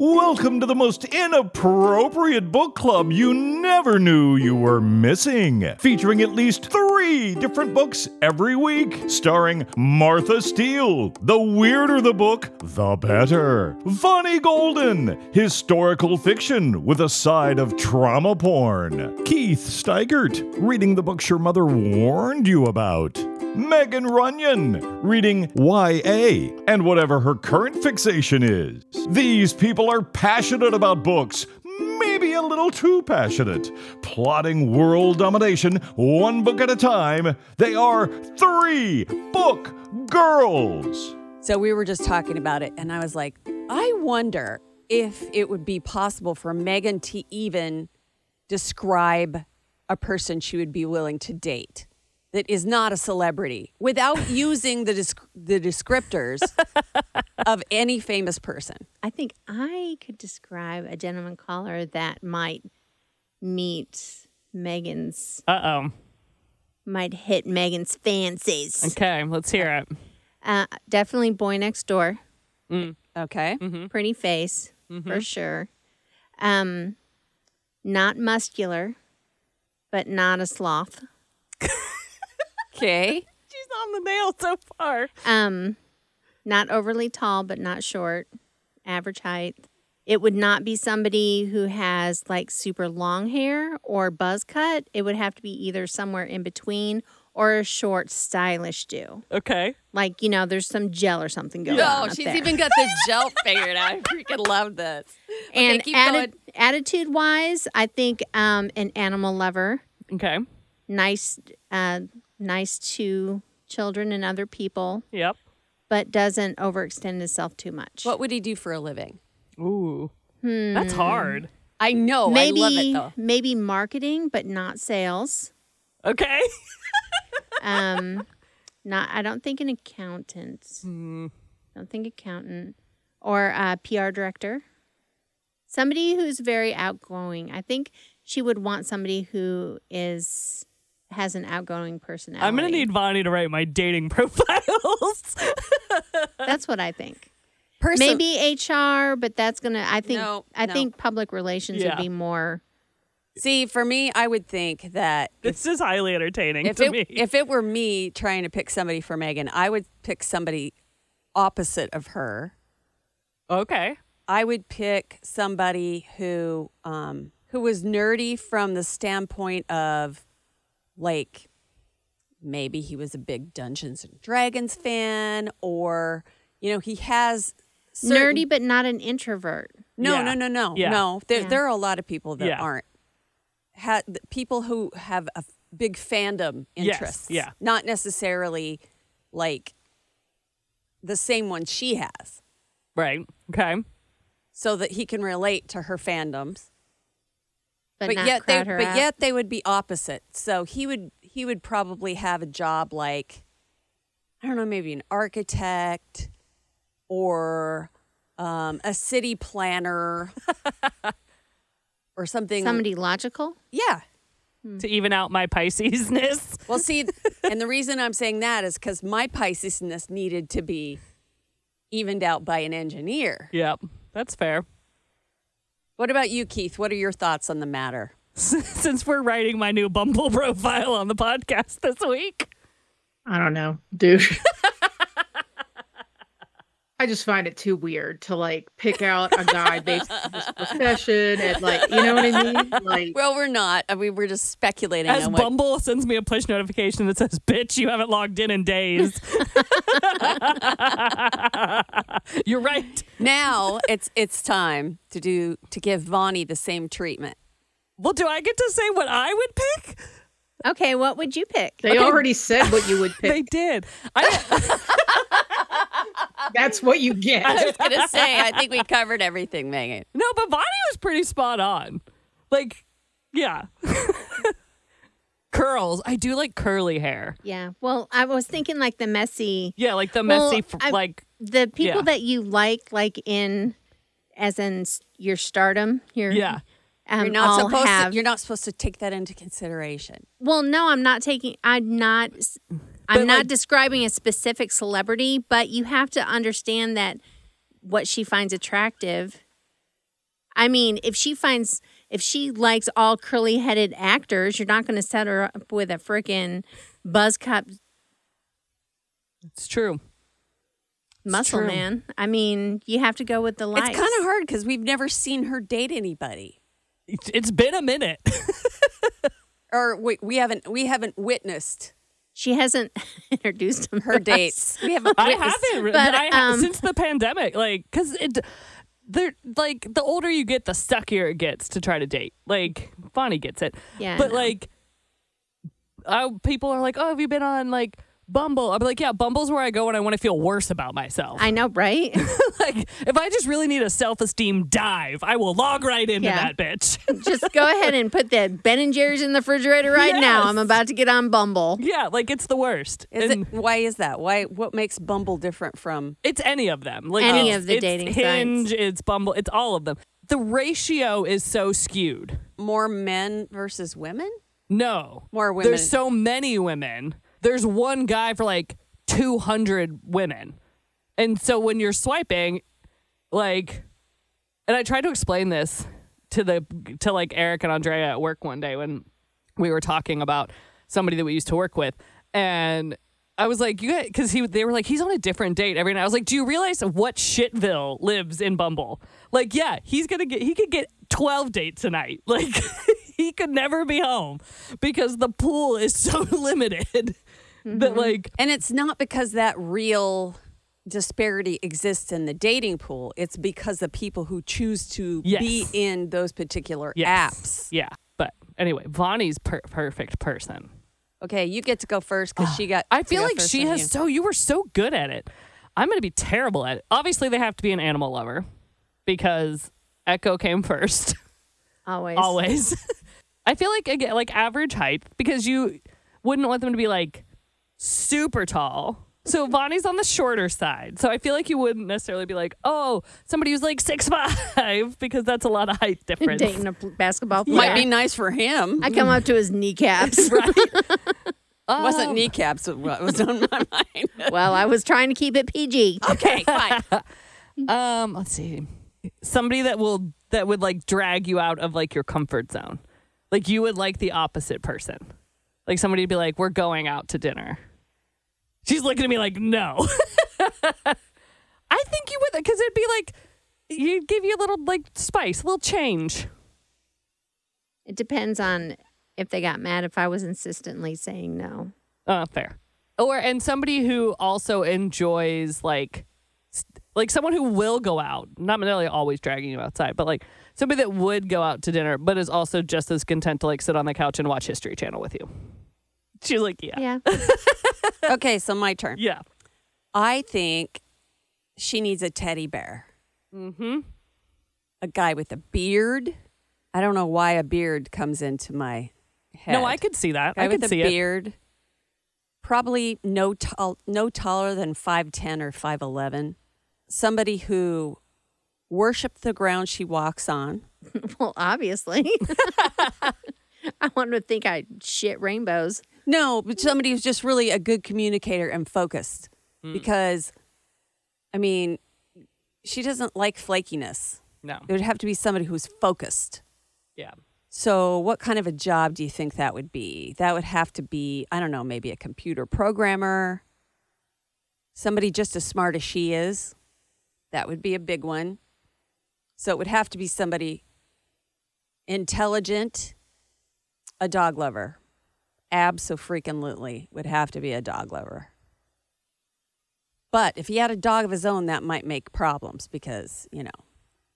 Welcome to the most inappropriate book club you never knew you were missing. Featuring at least three different books every week, starring Martha Steele. The weirder the book, the better. Vonnie Golden, historical fiction with a side of trauma porn. Keith Steigert, reading the books your mother warned you about. Megan Runyon, reading YA and whatever her current fixation is. These people are passionate about books, maybe a little too passionate. Plotting world domination one book at a time. They are three book girls. So we were just talking about it, and I was like, I wonder if it would be possible for Megan to even describe a person she would be willing to date that is not a celebrity without using the desc- the descriptors of any famous person. I think I could describe a gentleman caller that might meet Megan's, Uh oh. might hit Megan's fancies. Okay, let's hear it. Uh, definitely Boy Next Door. Okay. Pretty face, for sure. Um, not muscular, but not a sloth. Okay. She's on the nail so far. Um, not overly tall, but not short. Average height. It would not be somebody who has like super long hair or buzz cut. It would have to be either somewhere in between or a short, stylish do. Okay. Like, you know, there's some gel or something going on. No, she's there. even got the gel figured out. I freaking love this. Okay, and keep atti- attitude wise, I think um, an animal lover, Okay. nice, uh, nice to children and other people, Yep. but doesn't overextend himself too much. What would he do for a living? Ooh. That's hard. I know. maybe I love it though. maybe marketing, but not sales. Okay. Um, not I don't think an accountant. Hmm. Don't think accountant or a PR director. Somebody who's very outgoing. I think she would want somebody who is has an outgoing personality. I'm gonna need Vonnie to write my dating profiles. That's what I think. Person- Maybe HR, but that's gonna. I think. No, I no. think public relations Yeah. would be more. See, for me, I would think that this is highly entertaining if to it me. if it were me trying to pick somebody for Megan, I would pick somebody opposite of her. okay. I would pick somebody who um, who was nerdy from the standpoint of like maybe he was a big Dungeons and Dragons fan, or you know he has certain- nerdy, but not an introvert. No, Yeah. no, no, no, Yeah. no. There, Yeah. there are a lot of people that Yeah. aren't. Ha- people who have a f- big fandom Yes, yeah. Not necessarily like the same one she has, Right. Okay. so that he can relate to her fandoms. But, not yet, they, her but out. yet they would be opposite. So he would, he would probably have a job like, I don't know, maybe an architect or um, a city planner or something. somebody logical. Yeah. To even out my Piscesness. Well, see, and the reason I'm saying that is because my Piscesness needed to be evened out by an engineer. Yep. That's fair. What about you, Keith? What are your thoughts on the matter? Since we're writing my new Bumble profile on the podcast this week. I don't know, dude. I just find it too weird to like pick out a guy based on his profession and like you know what I mean? Like Well, we're not. I mean, we're just speculating As on what. Bumble sends me a push notification that says, "Bitch, you haven't logged in in days." You're right. now it's it's time to do to give Vonnie the same treatment. Well, do I get to say what I would pick? Okay, what would you pick? they already said what you would pick. They did. I, That's what you get. I was gonna say, I think we covered everything, Megan. no, but Vonnie was pretty spot on. Like, yeah. Curls. I do like curly hair. Yeah. Well, I was thinking like the messy, Yeah, like the Well, messy, f I- like the people Yeah. that you like, like in, as in your stardom. Your yeah. Um, You're not supposed have. to. You're not supposed to take that into consideration. well, no, I'm not taking. I'm not. S- I'm But, not like- describing a specific celebrity, but you have to understand that what she finds attractive I mean, if she finds if she likes all curly headed actors, you're not going to set her up with a freaking buzz cut It's true. muscle true. man. I mean, you have to go with the lights. It's kind of hard because we've never seen her date anybody, It's, it's been a minute. or we, we haven't we haven't witnessed She hasn't introduced him her dates. We haven't. I haven't. But, I ha- um, since the pandemic, like, because it, they're like the older you get, the stuckier it gets to try to date. Like, Vonnie gets it. Yeah, but know. like, I, people are like, "Oh, have you been on like Bumble?" I'm like, "Yeah, Bumble's where I go when I want to feel worse about myself." I know, right? like, if I just really need a self esteem dive, I will log right into Yeah. that bitch. Just go ahead and put that Ben and Jerry's in the refrigerator right now. Yes. I'm about to get on Bumble. yeah, like it's the worst. Is And it? Why is that? Why? What makes Bumble different from? It's any of them. Like Any it's- of the it's dating Hinge, sites. it's Bumble, it's all of them. The ratio is so skewed. More men versus women? No. More women. There's so many women. There's one guy for like 200 women. And so when you're swiping, like, and I tried to explain this to the, to like Eric and Andrea at work one day when we were talking about somebody that we used to work with. And I was like, you because he, they were like, he's on a different date every night. I was like, do you realize what shitville lives in Bumble? Like, yeah, he's gonna get, he could get 12 dates a night. Like, he could never be home because the pool is so limited that, mm-hmm. like, And it's not because that real disparity exists in the dating pool. It's because the people who choose to be in those particular yes. apps. Yeah. But anyway, Vonnie's per- perfect person. Okay, you get to go first because she got. I feel go like she has you. so you were so good at it. I'm going to be terrible at it. Obviously, they have to be an animal lover because Echo came first. Always. always. I feel like again, like average height because you wouldn't want them to be like super tall. So Vonnie's on the shorter side. So I feel like you wouldn't necessarily be like, oh, somebody who's like six five because that's a lot of height difference. Dating a basketball player. Might be nice for him. I come up to his kneecaps. right? wasn't Um, kneecaps what was on my mind. well, I was trying to keep it PG. okay, fine. Um, let's see. Somebody that will that would like drag you out of like your comfort zone. Like you would like the opposite person. Like somebody would be like, "We're going out to dinner." She's looking at me like, "No." I think you would because it'd be like you'd give you a little like spice, a little change. It depends on if they got mad if I was insistently saying no. Uh, fair. Or and somebody who also enjoys like st- like someone who will go out, not necessarily always dragging you outside, but like somebody that would go out to dinner, but is also just as content to like sit on the couch and watch History Channel with you. She's like, yeah, Yeah. Okay, so my turn. yeah. I think she needs a teddy bear. Mm-hmm. A guy with a beard. I don't know why a beard comes into my head. No, I could see that. guy I could with a see it. beard. Probably no tall, no taller than five ten or five eleven. Somebody who worshipped the ground she walks on. well, obviously. I want to think I shit rainbows. No, but somebody who's just really a good communicator and focused. Hmm. Because, I mean, she doesn't like flakiness. No, It would have to be somebody who's focused. yeah. So, what kind of a job do you think that would be? That would have to be, I don't know, maybe a computer programmer, somebody just as smart as she is. That would be a big one. So, it would have to be somebody intelligent, a dog lover. Absolutely would have to be a dog lover. But if he had a dog of his own, that might make problems because, you know,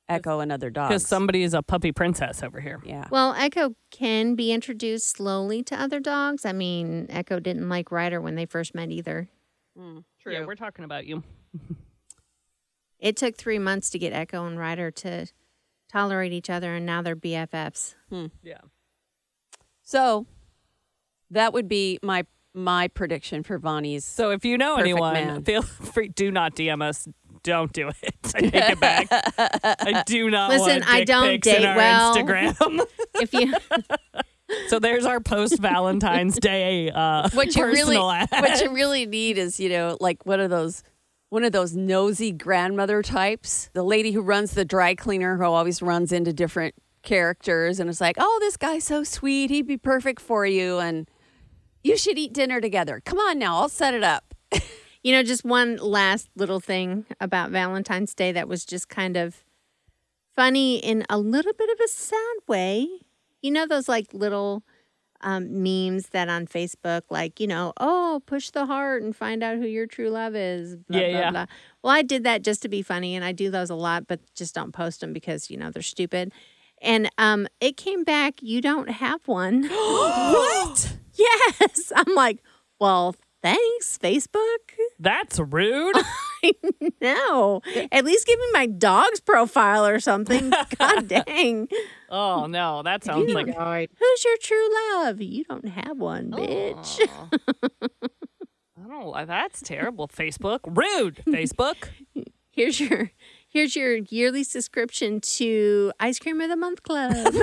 Echo and other dogs. Because somebody is a puppy princess over here. yeah. Well, Echo can be introduced slowly to other dogs. I mean, Echo didn't like Ryder when they first met either. Mm, true. Yeah, we're talking about you. It took three months to get Echo and Ryder to tolerate each other, and now they're BFFs. Hmm. Yeah. So that would be my my prediction for Vonnie's. So if you know anyone, man. feel free. Do not DM us. Don't do it. I take it back. I do not. Listen, want I don't pics in date our well. Instagram. If you, so there's our post Valentine's Day uh, what you really ad. what you really need is you know like one of those one of those nosy grandmother types. The lady who runs the dry cleaner who always runs into different characters and is like, "Oh, this guy's so sweet. He'd be perfect for you and you should eat dinner together. Come on now, I'll set it up." You know, just one last little thing about Valentine's Day that was just kind of funny in a little bit of a sad way. You know, those like little um, memes that on Facebook, like, you know, oh, push the heart and find out who your true love is. Blah, Yeah, blah, yeah. blah. Well, I did that just to be funny, and I do those a lot, but just don't post them because, you know, they're stupid. And um, it came back, you don't have one. what? Yes. I'm like, well, thanks, Facebook. That's rude. No, at least give me my dog's profile or something. God dang. oh no, that sounds like Died. Who's your true love? You don't have one, bitch. Aw. I don't. like- That's terrible. Facebook, rude. Facebook. Here's your here's your yearly subscription to Ice Cream of the Month Club.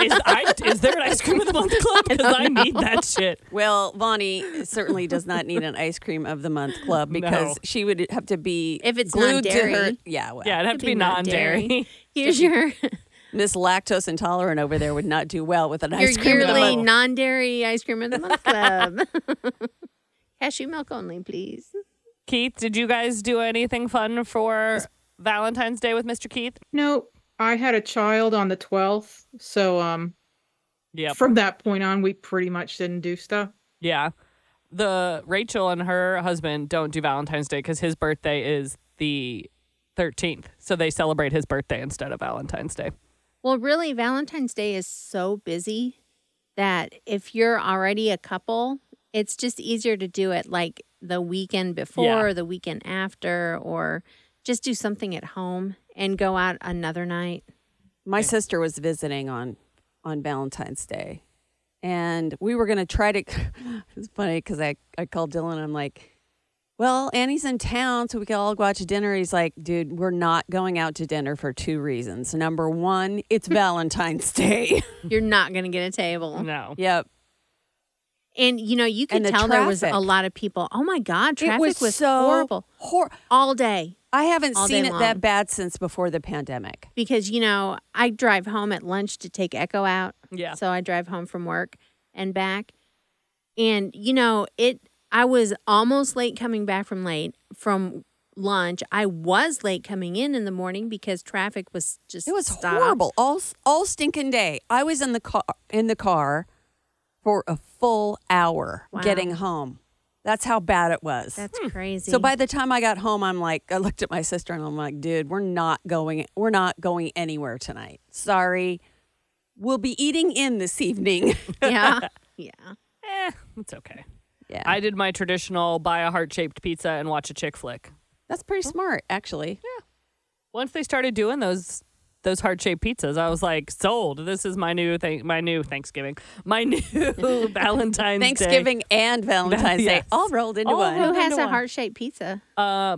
Is, I, is there an ice cream of the month club? Because I, need that shit. Well, Vonnie certainly does not need an ice cream of the month club because No. she would have to be If it's glued to her. non-dairy. Yeah, well, Yeah, it'd have to be be non-dairy. non-dairy. Here's your Miss Lactose Intolerant over there would not do well with an your ice cream of the yearly month. non-dairy Ice Cream of the Month Club. Cashew milk only, please. Keith, did you guys do anything fun for Valentine's Day with Mr. Keith? No, I had a child on the 12th. So um yeah. from that point on we pretty much didn't do stuff. Yeah. The Rachel and her husband don't do Valentine's Day because his birthday is the 13th. So they celebrate his birthday instead of Valentine's Day. Well, really, Valentine's Day is so busy that if you're already a couple, it's just easier to do it like the weekend before Yeah. or the weekend after, or just do something at home and go out another night. My sister was visiting on on Valentine's Day, and we were gonna try to. It's funny because I I called Dylan. And I'm like, "Well, Annie's in town, so we can all go out to dinner." He's like, "Dude, we're not going out to dinner for two reasons. Number one, it's Valentine's Day. You're not going to get a table. No. yep, And, you know, you And could the tell there was a traffic. lot of people. Oh my God, traffic it was, so horrible Hor- all day. I haven't All seen day it long. that bad since before the pandemic. because you know I drive home at lunch to take Echo out. Yeah. So I drive home from work and back, and you know it. I was almost late coming back from late from lunch. I was late coming in in the morning because traffic was just It was stopped. horrible all all stinking day. I was in the car in the car for a full hour Wow. getting home. That's how bad it was. That's crazy. so by the time I got home, I'm like, I looked at my sister and I'm like, dude, we're not going, we're not going anywhere tonight. Sorry, we'll be eating in this evening. yeah, yeah. Eh, it's okay. yeah, I did my traditional buy a heart shaped pizza and watch a chick flick. that's pretty smart, actually. Yeah. Once they started doing those those heart shaped pizzas, I was like, sold. This is my new thing my new Thanksgiving. My new Valentine's Day. Thanksgiving and Valentine's Day all rolled into All one. Who has a heart shaped pizza? Uh,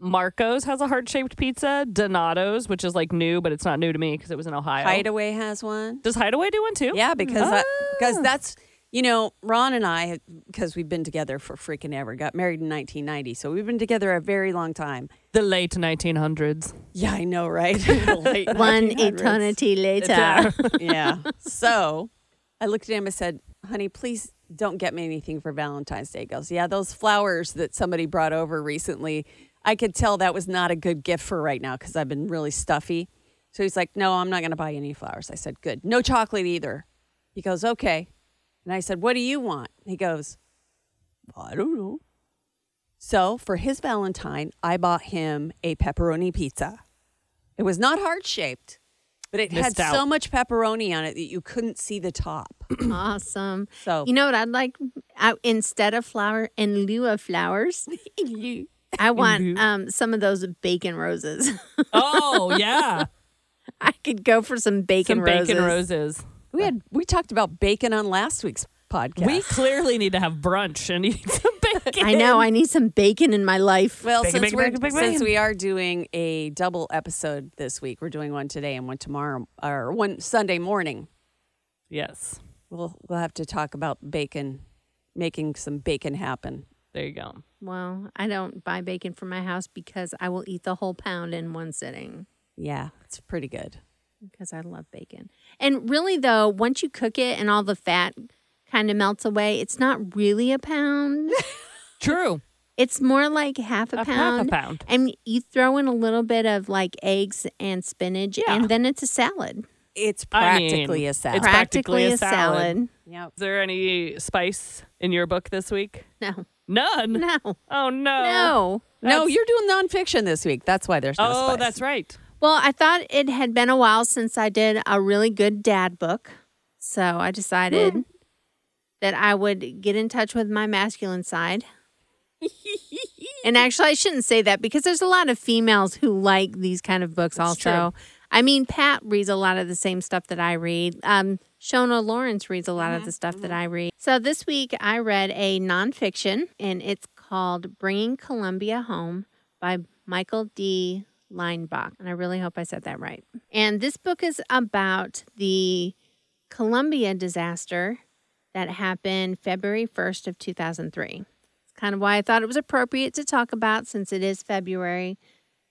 Marco's has a heart shaped pizza. Donato's, which is like new, but it's not new to me because it was in Ohio. Hideaway has one. Does Hideaway do one too? Yeah, because because Ah. that's you know Ron and I because we've been together for freaking ever. Got married in 1990, so we've been together a very long time. The late 1900s. Yeah, I know, right? Late One 1900s. eternity later. yeah. So I looked at him and said, "Honey, please don't get me anything for Valentine's Day." He goes, "Yeah, those flowers that somebody brought over recently. I could tell that was not a good gift for right now because I've been really stuffy." So he's like, "No, I'm not going to buy any flowers." I said, "Good. No chocolate either." He goes, "Okay." And I said, "What do you want?" He goes, "I don't know." So for his Valentine, I bought him a pepperoni pizza. It was not heart shaped, but it Missed had so much pepperoni on it that you couldn't see the top. awesome. So You know what I'd like? I, instead of flower, in lieu of flowers, I want um, some of those bacon roses. Oh, yeah. I could go for some bacon Some roses. bacon roses. We had we talked about bacon on last week's podcast. We clearly need to have brunch and eat some bacon. I know. I need some bacon in my life. well, Bacon, since bacon, we're bacon, bacon, since bacon. we are doing a double episode this week, we're doing one today and one tomorrow, or one Sunday morning. Yes. We'll we'll have to talk about bacon, making some bacon happen There you go. Well, I don't buy bacon for my house because I will eat the whole pound in one sitting Yeah, it's pretty good. Because I love bacon. And really, though, once you cook it and all the fat kind of melts away, it's not really a pound. True. it's more like half a, A half a pound. pound. And you throw in a little bit of like eggs and spinach, Yeah. and then it's a salad. It's I mean, practically a salad. it's practically a salad. Yep. Is there any spice in your book this week? No, None. no, Oh no. no. No, you're doing nonfiction this week. That's why there's no spice. Oh, spice. that's right. Well, I thought it had been a while since I did a really good dad book. So I decided hmm. that I would get in touch with my masculine side. and actually, I shouldn't say that because there's a lot of females who like these kind of books also. I mean, Pat reads a lot of the same stuff that I read. Um, Shona Lawrence reads a lot of the mm-hmm. stuff that mm-hmm. I read. So this week I read a nonfiction, and it's called Bringing Columbia Home by Michael D. Leinbach. And I really hope I said that right. And this book is about the Columbia disaster that happened February 1st of 2003. It's kind of why I thought it was appropriate to talk about since it is February.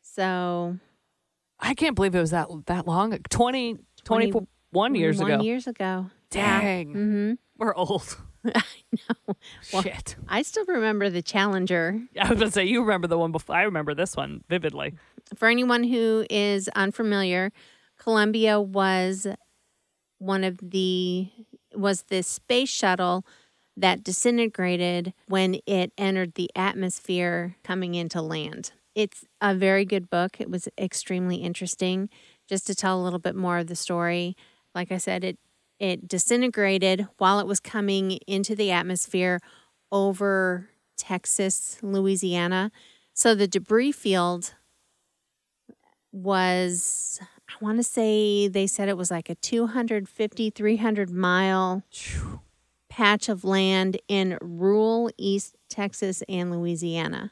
So I can't believe it was that that long. 20, 21 years one ago. years ago. Dang. hmm We're old. I know. Well, Shit. I still remember the Challenger. I was going to say, you remember the one before. I remember this one vividly. For anyone who is unfamiliar, Columbia was one of the was the space shuttle that disintegrated when it entered the atmosphere coming into land. It's a very good book. It was extremely interesting. Just to tell a little bit more of the story, like I said, it it disintegrated while it was coming into the atmosphere over Texas, Louisiana. So the debris field was I want to say they said it was like a 250 300 mile patch of land in rural East Texas and Louisiana.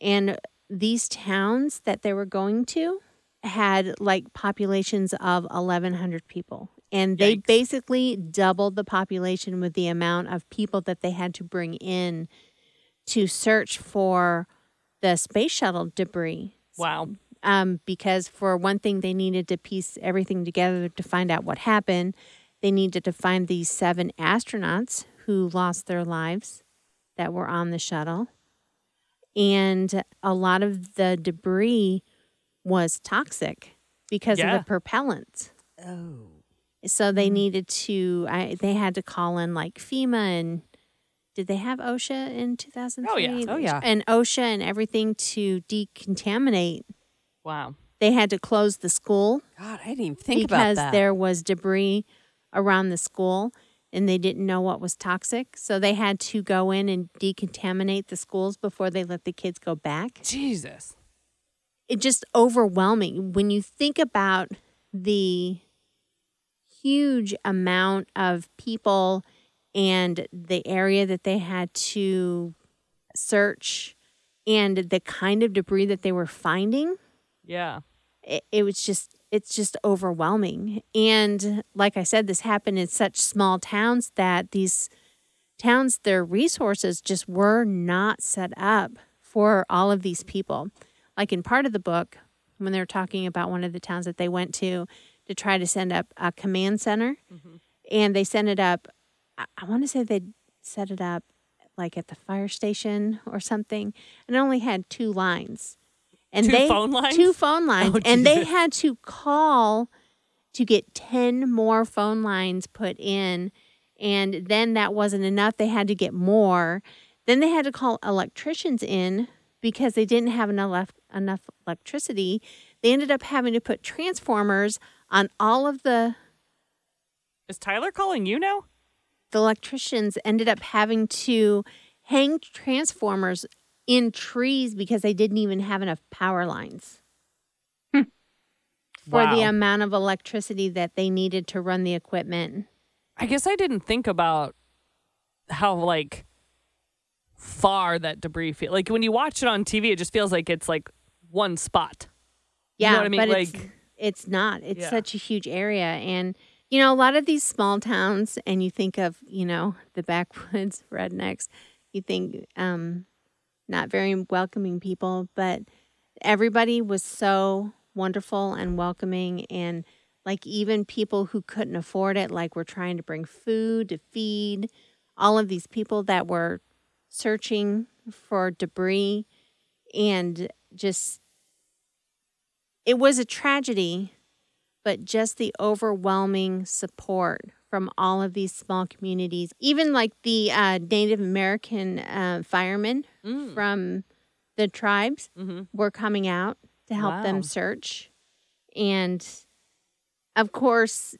And these towns that they were going to had like populations of 1100 people. And they Yikes. basically doubled the population with the amount of people that they had to bring in to search for the space shuttle debris Wow. um, because for one thing, they needed to piece everything together to find out what happened. They needed to find these seven astronauts who lost their lives that were on the shuttle. And a lot of the debris was toxic because Yeah. of the propellant. Oh. So they mm-hmm. needed to, I, they had to call in like FEMA and did they have OSHA in 2003? Oh, yeah. Oh, yeah. And OSHA and everything to decontaminate Wow. they had to close the school God, I didn't even think about that. because there was debris around the school and they didn't know what was toxic. So they had to go in and decontaminate the schools before they let the kids go back. Jesus. It just overwhelming when you think about the huge amount of people and the area that they had to search and the kind of debris that they were finding. Yeah. it, it was just it's just overwhelming. And like i said this happened in such small towns that these towns their resources just were not set up for all of these people. Like in part of the book when they were talking about one of the towns that they went to to try to send up a command center. Mm-hmm. And they sent it up i, I want to say they set it up like at the fire station or something. And it only had two lines. And Two they phone lines? two phone lines. Oh, and they had to call to get 10 more phone lines put in. And then that wasn't enough. They had to get more. Then they had to call electricians in because they didn't have enough enough electricity. They ended up having to put transformers on all of the Is Tyler calling you now? the electricians ended up having to hang transformers in trees because they didn't even have enough power lines hmm. for the Wow. amount of electricity that they needed to run the equipment. I guess I didn't think about how like far that debris feel. Like when you watch it on TV, it just feels like it's like one spot. You Yeah, know what I mean? but Like- it's not. It's Yeah. such a huge area and you know, a lot of these small towns and you think of, you know, the backwoods rednecks, You think um, not very welcoming people, but everybody was so wonderful and welcoming and like even people who couldn't afford it like were trying to bring food to feed all of these people that were searching for debris and just it was a tragedy but just the overwhelming support from all of these small communities even like the uh, native american uh, firemen Mm. from the tribes Mhm. were coming out to help Wow. them search and of course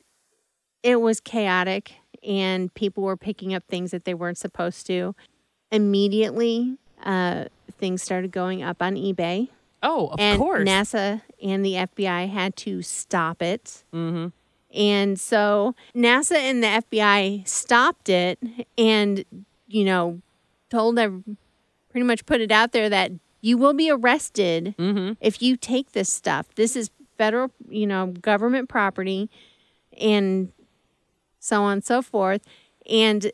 it was chaotic and people were picking up things that they weren't supposed to immediately uh, things started going up on ebay Oh, of and course. nasa and the fbi had to stop it mm-hmm. and so nasa and the fbi stopped it and you know told them pretty much put it out there that you will be arrested Mm-hmm. if you take this stuff. This is federal, you know, government property and so on and so forth. And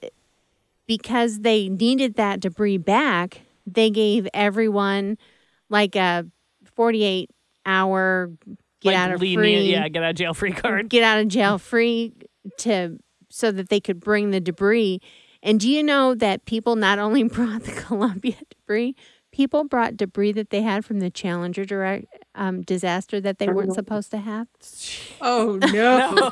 because they needed that debris back, they gave everyone like a 48 hour get like out of lenient, free yeah, get out of jail free card. get out of jail free to so that they could bring the debris. And do you know that people not only brought the Columbia debris, people brought debris that they had from the Challenger direct um, disaster that they weren't supposed to have. Oh no.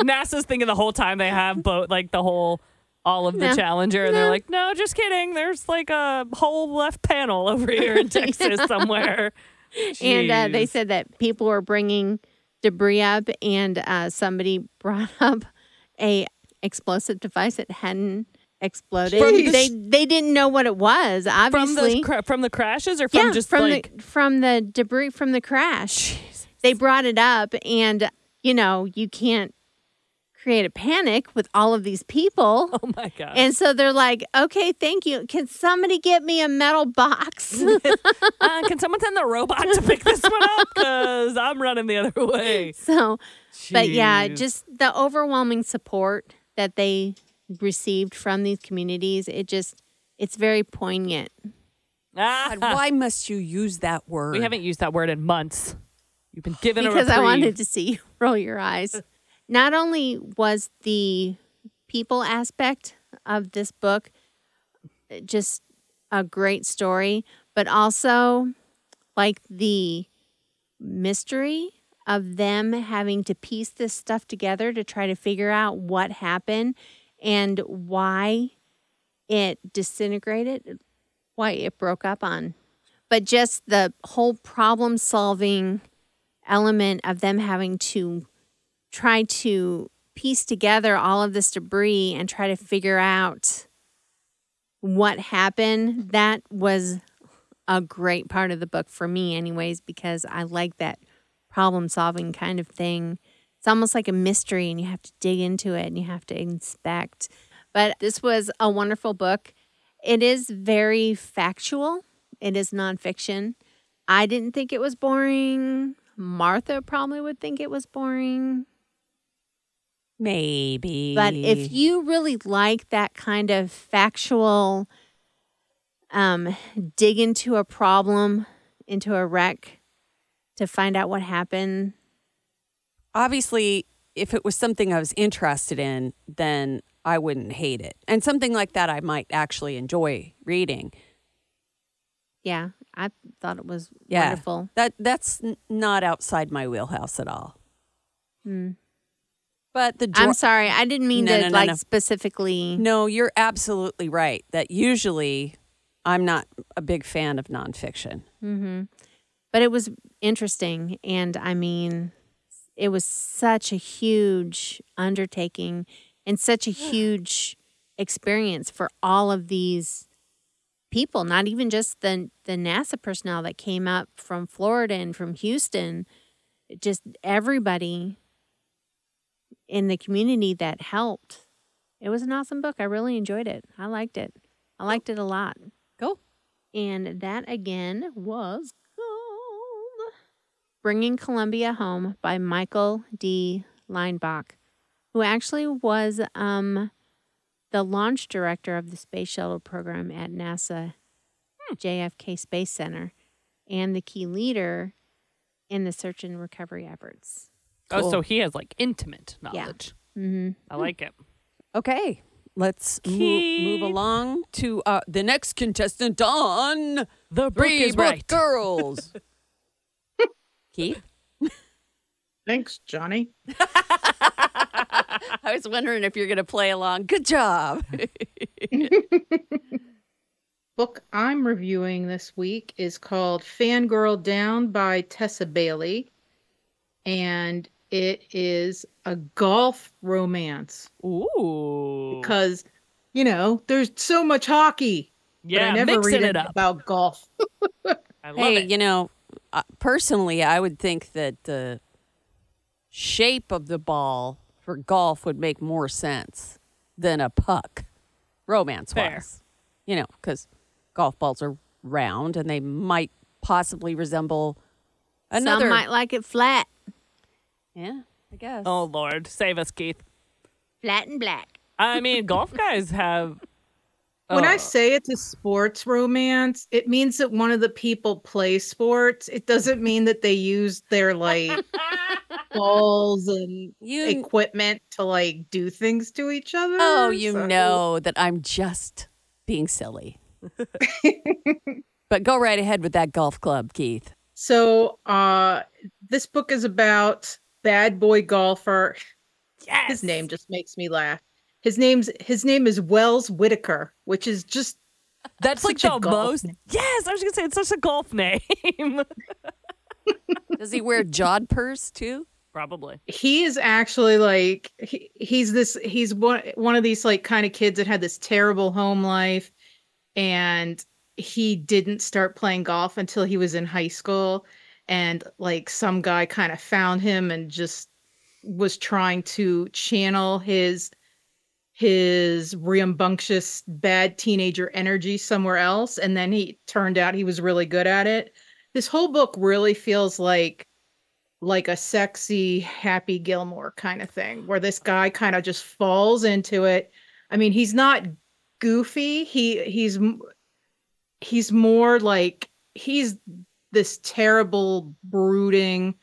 NASA's thinking the whole time they have boat like the whole all of the No. Challenger, and they're like, no, just kidding. There's like a whole left panel over here in Texas somewhere. And uh, they said that people were bringing debris up, and uh, somebody brought up a explosive device that hadn't exploded. From the- they they didn't know what it was. from Obviously, the cra- from the crashes or from yeah, just from like the from the debris from the crash. They brought it up, and you know you can't create a panic with all of these people. oh my god. And so they're like, okay, thank you. Can somebody get me a metal box? uh, can someone send the robot to pick this one up? Because I'm running the other way. so, but yeah, just the overwhelming support that they received from these communities, it just, it's very poignant. Ah, God, why must you use that word? we haven't used that word in months. You've been given a roll because I wanted to see you roll your eyes. Not only was the people aspect of this book uh, just a great story, but also like the mystery of them having to piece this stuff together to try to figure out what happened and why it disintegrated, why it broke up on. But just the whole problem solving element of them having to try to piece together all of this debris and try to figure out what happened. That was a great part of the book for me anyways because i like that problem solving kind of thing. It's almost like a mystery and you have to dig into it and you have to inspect. But this was a wonderful book. It is very factual. It is nonfiction. I didn't think it was boring. Martha probably would think it was boring Maybe. but if you really like that kind of factual, um, dig into a problem, into a wreck to find out what happened, obviously, if it was something I was interested in, then I wouldn't hate it. And something like that, I might actually enjoy reading. yeah, I thought it was Yeah. wonderful. That that's n- not outside my wheelhouse at all. Hmm. But the I'm sorry, I didn't mean No, to no, no, like specifically. no, you're absolutely right. That usually I'm not a big fan of nonfiction. hmm But it was interesting. And I mean, it was such a huge undertaking and such a huge experience for all of these people, not even just the, the NASA personnel that came up from Florida and from Houston, just everybody in the community that helped. It was an awesome book. I really enjoyed it. I liked it. I liked it a lot. Cool. And that again was called Bringing Columbia Home by Michael D. Leinbach, who actually was um, the launch director of the space shuttle program at NASA JFK Space Center and the key leader in the search and recovery efforts. Oh, so he has like intimate Yeah. knowledge. Mm-hmm. I like it. Okay, let's mo- move along to uh, the next contestant on The book Three is Book right. Girls. Keith, Thanks, Johnny. I was wondering if you're going to play along. Good job. Book I'm reviewing this week is called Fangirl Down by Tessa Bailey. And it is a golf romance Ooh. because, you know, there's so much hockey. Yeah, but I never mixing read it up. about golf. I love hey, it. you know, uh, personally, I would think that the shape of the ball for golf would make more sense than a puck, romance wise. You know, because golf balls are round and they might possibly resemble another. Some might like it flat, yeah, I guess. Oh Lord, save us, Keith. flat and black. I mean, golf guys have. When I uh, say it's a sports romance, it means that one of the people play sports. It doesn't mean that they use their like balls and you. equipment to like do things to each other. Oh, you so- know that I'm just being silly. but go right ahead with that golf club, Keith. So, uh, this book is about bad boy golfer. yes. His name just makes me laugh. His name's his name is Wells Whitaker, which is just That's like the most. name. Yes, I was gonna say it's such a golf name. Does he wear jodhpurs too? Probably. he is actually like he, he's this he's one one of these like kind of kids that had this terrible home life and he didn't start playing golf until he was in high school and like some guy kind of found him and just was trying to channel his his rambunctious bad teenager energy somewhere else and then he turned out he was really good at it. This whole book really feels like like a sexy happy gilmore kind of thing where this guy kind of just falls into it. I mean he's not goofy he he's he's more like he's this terrible brooding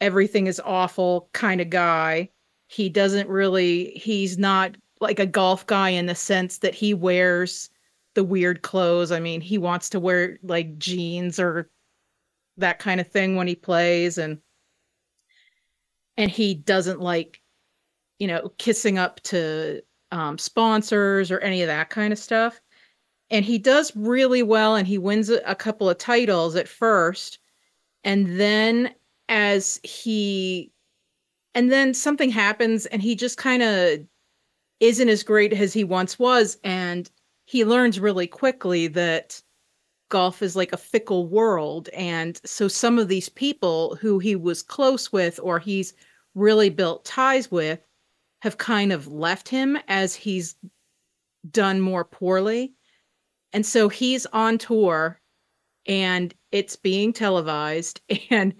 everything is awful kind of guy. He doesn't really he's not like a golf guy in the sense that he wears the weird clothes. I mean he wants to wear like jeans or that kind of thing when he plays and and he doesn't like you know kissing up to um, sponsors or any of that kind of stuff and he does really well and he wins a, couple of titles at first. And then as he and then something happens and he just kind of isn't as great as he once was. And he learns really quickly that golf is like a fickle world. And so some of these people who he was close with or he's really built ties with have kind of left him as he's done more poorly and so he's on tour and it's being televised and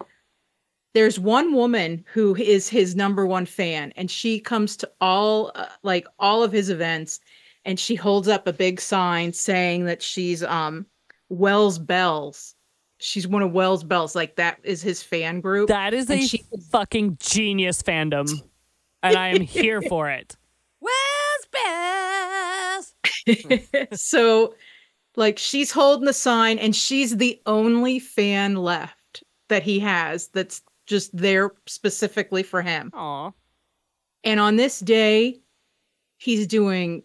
there's one woman who is his number one fan and she comes to all uh, like all of his events and she holds up a big sign saying that she's um Wells Bells. She's one of Wells Bells like that is his fan group. That is And a she- fucking genius fandom, and I am here for it. Wells Bells. so like she's holding the sign and she's the only fan left that he has that's just there specifically for him. Aw. And on this day, he's doing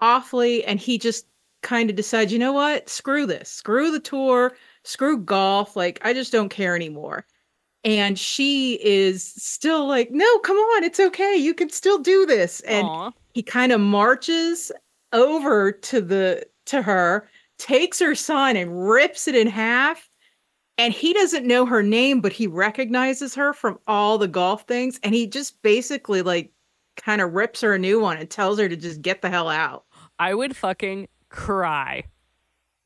awfully, and he just kind of decides, you know what? Screw this. Screw the tour. Screw golf. Like, I just don't care anymore. And she is still like, no, come on. It's okay. You can still do this. And Aw. he kind of marches over to the to her, takes her son and rips it in half. And he doesn't know her name, but he recognizes her from all the golf things. And he just basically like kind of rips her a new one and tells her to just get the hell out. I would fucking cry.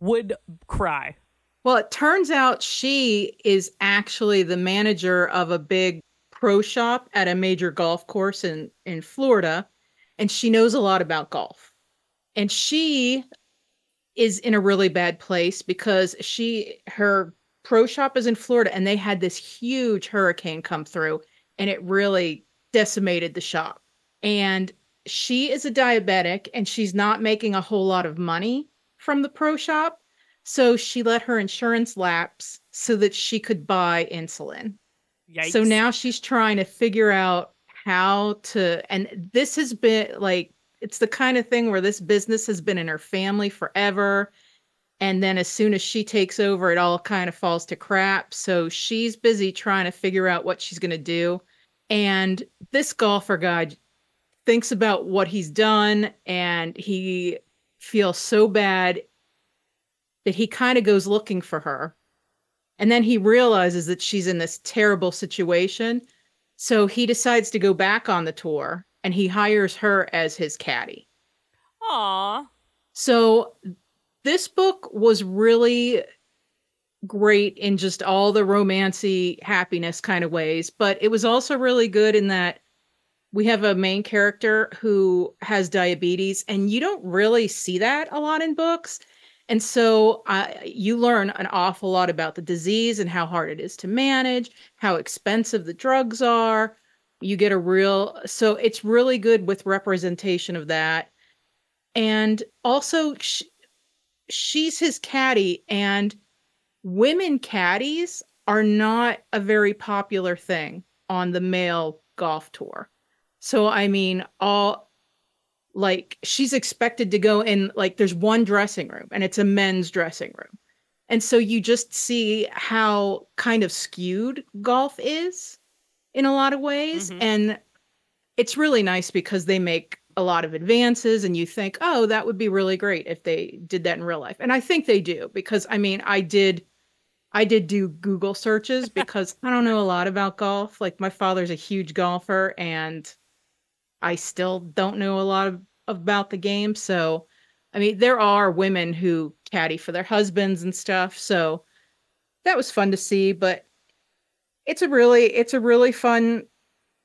Would cry. Well, it turns out she is actually the manager of a big pro shop at a major golf course in in Florida. and she knows a lot about golf. And she is in a really bad place because she her pro shop is in Florida and they had this huge hurricane come through and it really decimated the shop. And she is a diabetic and she's not making a whole lot of money from the pro shop. So she let her insurance lapse so that she could buy insulin. Yikes. So now she's trying to figure out how to, and this has been like, it's the kind of thing where this business has been in her family forever. And then as soon as she takes over, it all kind of falls to crap. So she's busy trying to figure out what she's going to do. And this golfer guy thinks about what he's done and he feels so bad that he kind of goes looking for her. And then he realizes that she's in this terrible situation. So he decides to go back on the tour and he hires her as his caddy. Aw. So this book was really great in just all the romancy happiness kind of ways, but it was also really good in that we have a main character who has diabetes and you don't really see that a lot in books. And so uh, you learn an awful lot about the disease and how hard it is to manage, how expensive the drugs are. You get a real, so it's really good with representation of that. And also, sh- she's his caddy, and women caddies are not a very popular thing on the male golf tour. So, I mean, all like she's expected to go in like there's one dressing room and it's a men's dressing room. And so you just see how kind of skewed golf is in a lot of ways Mhm. and it's really nice because they make a lot of advances and you think, "Oh, that would be really great if they did that in real life." And I think they do because I mean, I did I did do Google searches because I don't know a lot about golf. Like my father's a huge golfer and I still don't know a lot of, about the game. So, I mean, there are women who caddy for their husbands and stuff. So that was fun to see, but it's a really, it's a really fun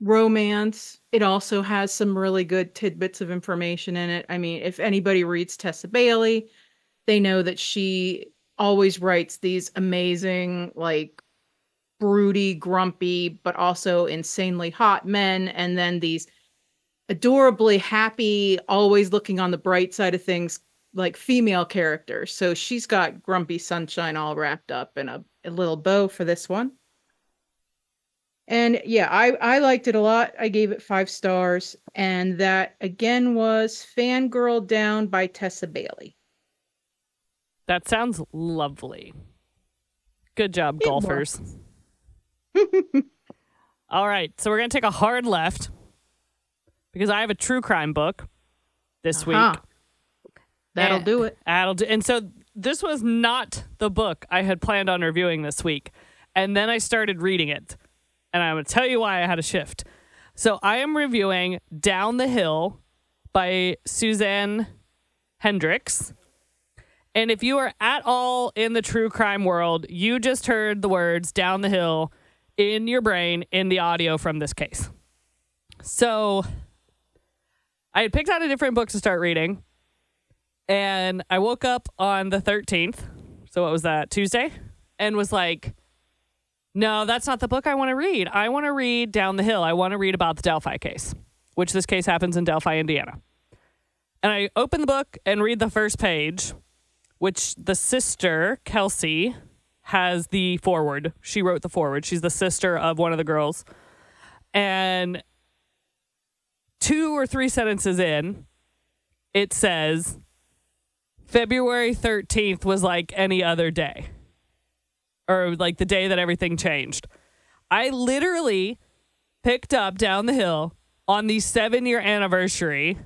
romance. It also has some really good tidbits of information in it. I mean, if anybody reads Tessa Bailey, they know that she always writes these amazing, like, broody, grumpy, but also insanely hot men, and then these adorably happy, always looking on the bright side of things, like female characters. So she's got grumpy sunshine all wrapped up in a, a little bow for this one. And yeah, I, I liked it a lot. I gave it five stars. And that again was Fangirl Down by Tessa Bailey. That sounds lovely. Good job, It golfers. All right, so we're gonna take a hard left because I have a true crime book this Uh-huh. week. That'll And- do it. That'll do. And so this was not the book I had planned on reviewing this week, and then I started reading it, and I'm gonna tell you why I had a shift. So I am reviewing Down the Hill by Suzanne Hendricks. And if you are at all in the true crime world, you just heard the words down the hill in your brain in the audio from this case. So I had picked out a different book to start reading. And I woke up on the 13th. So what was that? Tuesday? And was like, no, that's not the book I want to read. I want to read Down the Hill. I want to read about the Delphi case, which this case happens in Delphi, Indiana. And I open the book and read the first page, which the sister, Kelsey, has the foreword. She wrote the foreword. She's the sister of one of the girls. And two or three sentences in, it says February 13th was like any other day, or like the day that everything changed. I literally picked up down the hill on the seven year anniversary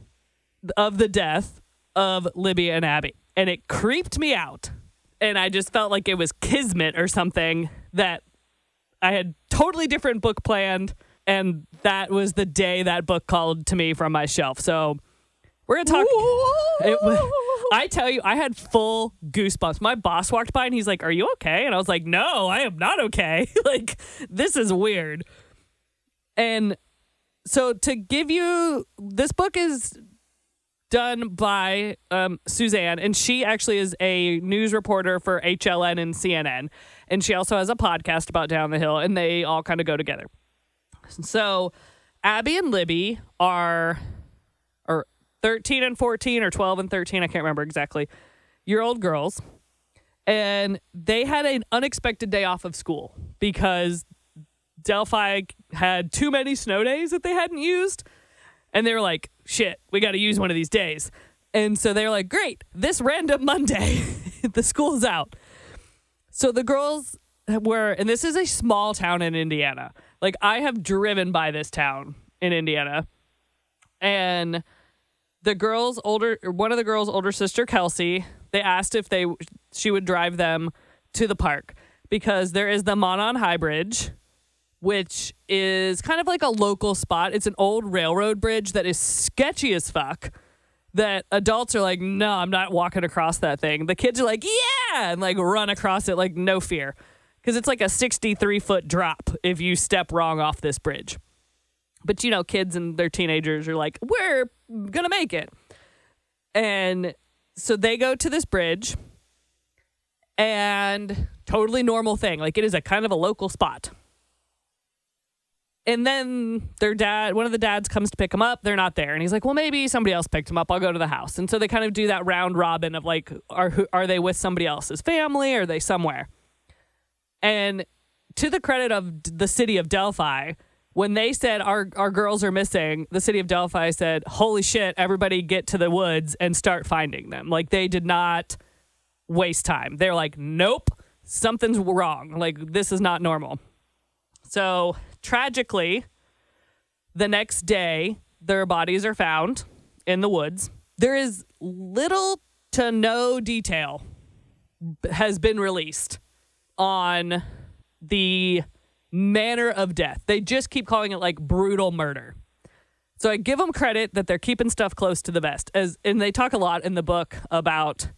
of the death of Libby and Abby. And it creeped me out. And I just felt like it was kismet or something that I had totally different book planned. And that was the day that book called to me from my shelf. So we're going to talk. It wa- I tell you, I had full goosebumps. My boss walked by and he's like, Are you okay? And I was like, No, I am not okay. like, this is weird. And so to give you this book is done by um, Suzanne, and she actually is a news reporter for HLN and CNN, and she also has a podcast about Down the Hill, and they all kind of go together. So Abby and Libby are are 13 and 14 or 12 and 13, I can't remember exactly, year old girls. And they had an unexpected day off of school because Delphi had too many snow days that they hadn't used. And they were like, shit, we got to use one of these days. And so they were like, great, this random Monday, the school's out. So the girls were, and this is a small town in Indiana. Like, I have driven by this town in Indiana. And the girls' older, one of the girls' older sister, Kelsey, they asked if they she would drive them to the park because there is the Monon High Bridge, which is kind of like a local spot. It's an old railroad bridge that is sketchy as fuck. That adults are like, no, I'm not walking across that thing. The kids are like, yeah, and like run across it like no fear. Because it's like a 63 foot drop if you step wrong off this bridge. But you know, kids and their teenagers are like, we're going to make it. And so they go to this bridge and totally normal thing. Like it is a kind of a local spot. And then their dad, one of the dads comes to pick him up. They're not there. And he's like, well, maybe somebody else picked him up. I'll go to the house. And so they kind of do that round robin of like, are, are they with somebody else's family? Are they somewhere? And to the credit of the city of Delphi, when they said our, our girls are missing, the city of Delphi said, holy shit, everybody get to the woods and start finding them. Like they did not waste time. They're like, nope, something's wrong. Like this is not normal. So tragically, the next day, their bodies are found in the woods. There is little to no detail has been released on the manner of death. They just keep calling it like brutal murder. So I give them credit that they're keeping stuff close to the vest. As and they talk a lot in the book about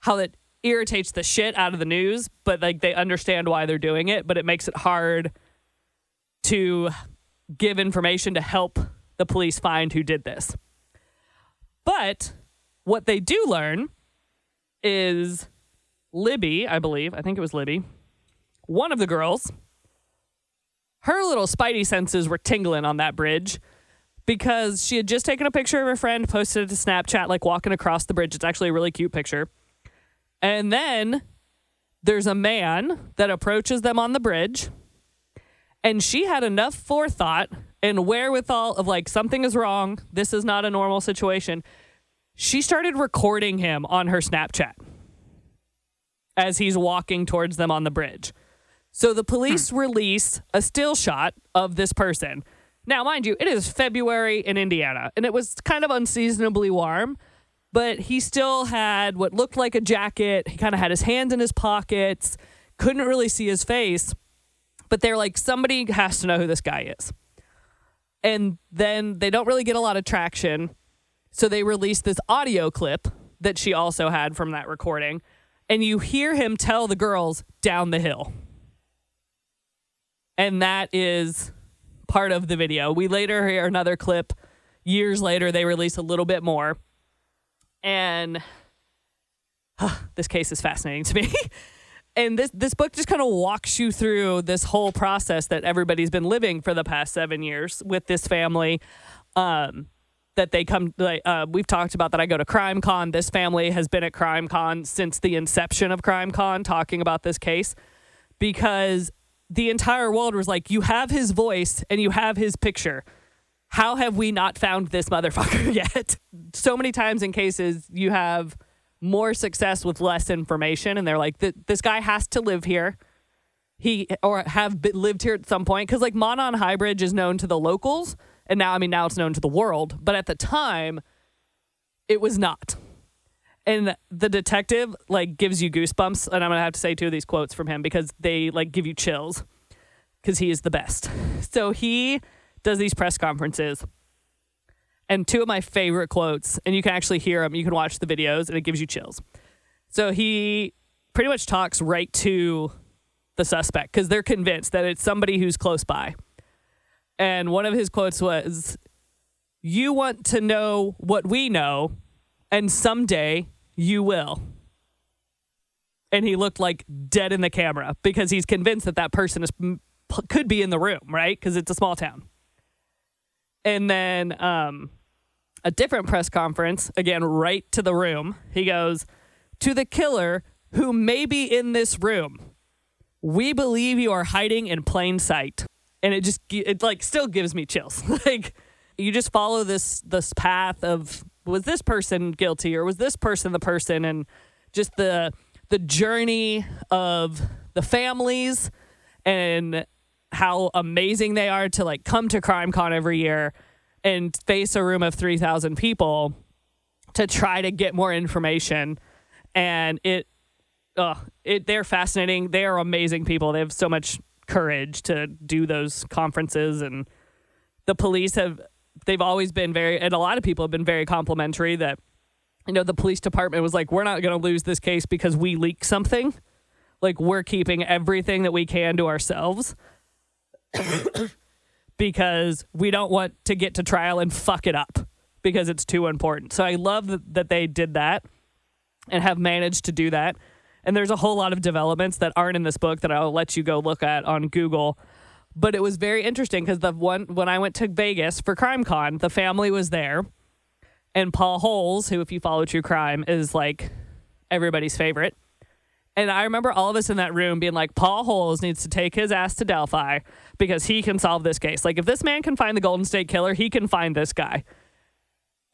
how it irritates the shit out of the news, but like they understand why they're doing it, but it makes it hard to give information to help the police find who did this. But what they do learn is Libby, I believe, I think it was Libby, one of the girls, her little spidey senses were tingling on that bridge because she had just taken a picture of her friend, posted it to Snapchat, like walking across the bridge. It's actually a really cute picture. And then there's a man that approaches them on the bridge, and she had enough forethought and wherewithal of like, something is wrong. This is not a normal situation. She started recording him on her Snapchat as he's walking towards them on the bridge. So the police hmm. release a still shot of this person. Now, mind you, it is February in Indiana, and it was kind of unseasonably warm, but he still had what looked like a jacket. He kind of had his hands in his pockets, couldn't really see his face, but they're like, somebody has to know who this guy is. And then they don't really get a lot of traction. So they release this audio clip that she also had from that recording. And you hear him tell the girls down the hill. And that is part of the video. We later hear another clip. Years later, they release a little bit more. And this case is fascinating to me. and this this book just kind of walks you through this whole process that everybody's been living for the past seven years with this family. Um, that they come like uh, we've talked about that I go to Crime Con. This family has been at Crime Con since the inception of Crime Con, talking about this case because the entire world was like, you have his voice and you have his picture. How have we not found this motherfucker yet? so many times in cases, you have more success with less information, and they're like, this guy has to live here. He or have lived here at some point because like Monon High Bridge is known to the locals, and now I mean now it's known to the world, but at the time, it was not and the detective like gives you goosebumps and i'm gonna have to say two of these quotes from him because they like give you chills because he is the best. So he does these press conferences and two of my favorite quotes and you can actually hear them you can watch the videos and it gives you chills. So he pretty much talks right to the suspect because they're convinced that it's somebody who's close by. And one of his quotes was, You want to know what we know, and someday you will. And he looked like dead in the camera because he's convinced that that person is could be in the room, right? Because it's a small town. And then um, a different press conference, again, right to the room. He goes, To the killer who may be in this room, we believe you are hiding in plain sight. And it just, it like still gives me chills. like, you just follow this this path of was this person guilty or was this person the person? And just the the journey of the families and how amazing they are to like come to crime con every year and face a room of 3000 people to try to get more information. And it uh it they're fascinating. They are amazing people. They have so much courage to do those conferences. And the police have they've always been very and a lot of people have been very complimentary that you know the police department was like we're not going to lose this case because we leak something like we're keeping everything that we can to ourselves because we don't want to get to trial and fuck it up because it's too important. So I love that, they did that and have managed to do that. And there's a whole lot of developments that aren't in this book that I'll let you go look at on Google. But it was very interesting because the one when I went to Vegas for CrimeCon, the family was there, and Paul Holes, who if you follow true crime is like everybody's favorite, and I remember all of us in that room being like, Paul Holes needs to take his ass to Delphi because he can solve this case. Like, if this man can find the Golden State Killer, he can find this guy.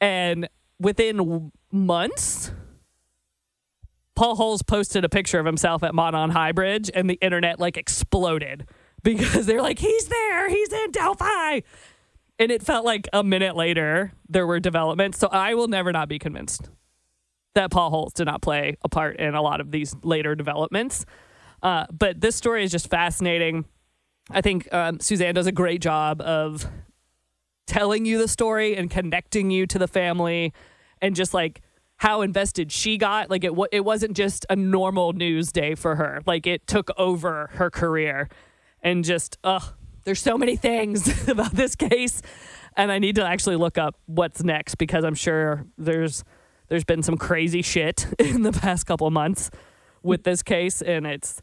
And within months, Paul Holes posted a picture of himself at Monon High Bridge, and the internet like exploded because they're like, he's there, he's in Delphi. And it felt like a minute later there were developments. So I will never not be convinced that Paul Holes did not play a part in a lot of these later developments. Uh, but this story is just fascinating. I think um, Suzanne does a great job of telling you the story and connecting you to the family and just like how invested she got. Like it, w- it wasn't just a normal news day for her. Like it took over her career and just, ugh, there's so many things about this case. And I need to actually look up what's next because I'm sure there's there's been some crazy shit in the past couple months with this case, and it's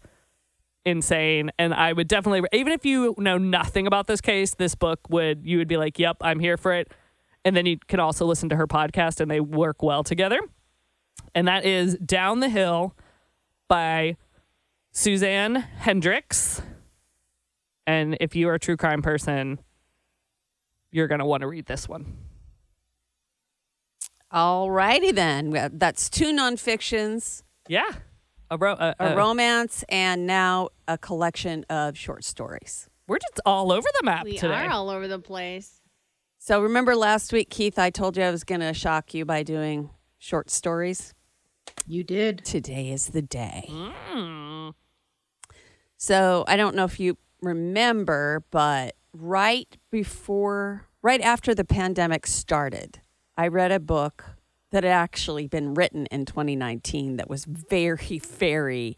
insane. And I would definitely, even if you know nothing about this case, this book would, you would be like, yep, I'm here for it. And then you can also listen to her podcast, and they work well together. And that is Down the Hill by Suzanne Hendricks. And if you are a true crime person, you're going to want to read this one. All righty then. Uh, that's two nonfictions. Yeah. A, ro- uh, a, a, a romance and now a collection of short stories. We're just all over the map we today. are all over the place. So remember last week, Keith, I told you I was going to shock you by doing short stories. You did. Today is the day. Mm. So I don't know if you remember, but right before, right after the pandemic started, I read a book that had actually been written in 2019 that was very, very,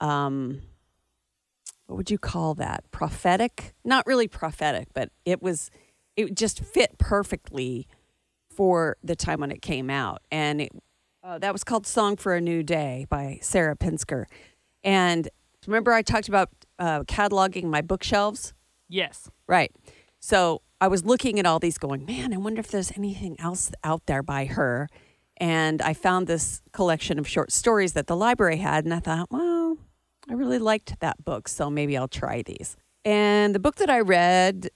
um, what would you call that? Prophetic? Not really prophetic, but it was, it just fit perfectly for the time when it came out. And it, uh, that was called Song for a New Day by Sarah Pinsker. And remember, I talked about uh, cataloging my bookshelves? Yes. Right. So I was looking at all these going, man, I wonder if there's anything else out there by her. And I found this collection of short stories that the library had. And I thought, well, I really liked that book. So maybe I'll try these. And the book that I read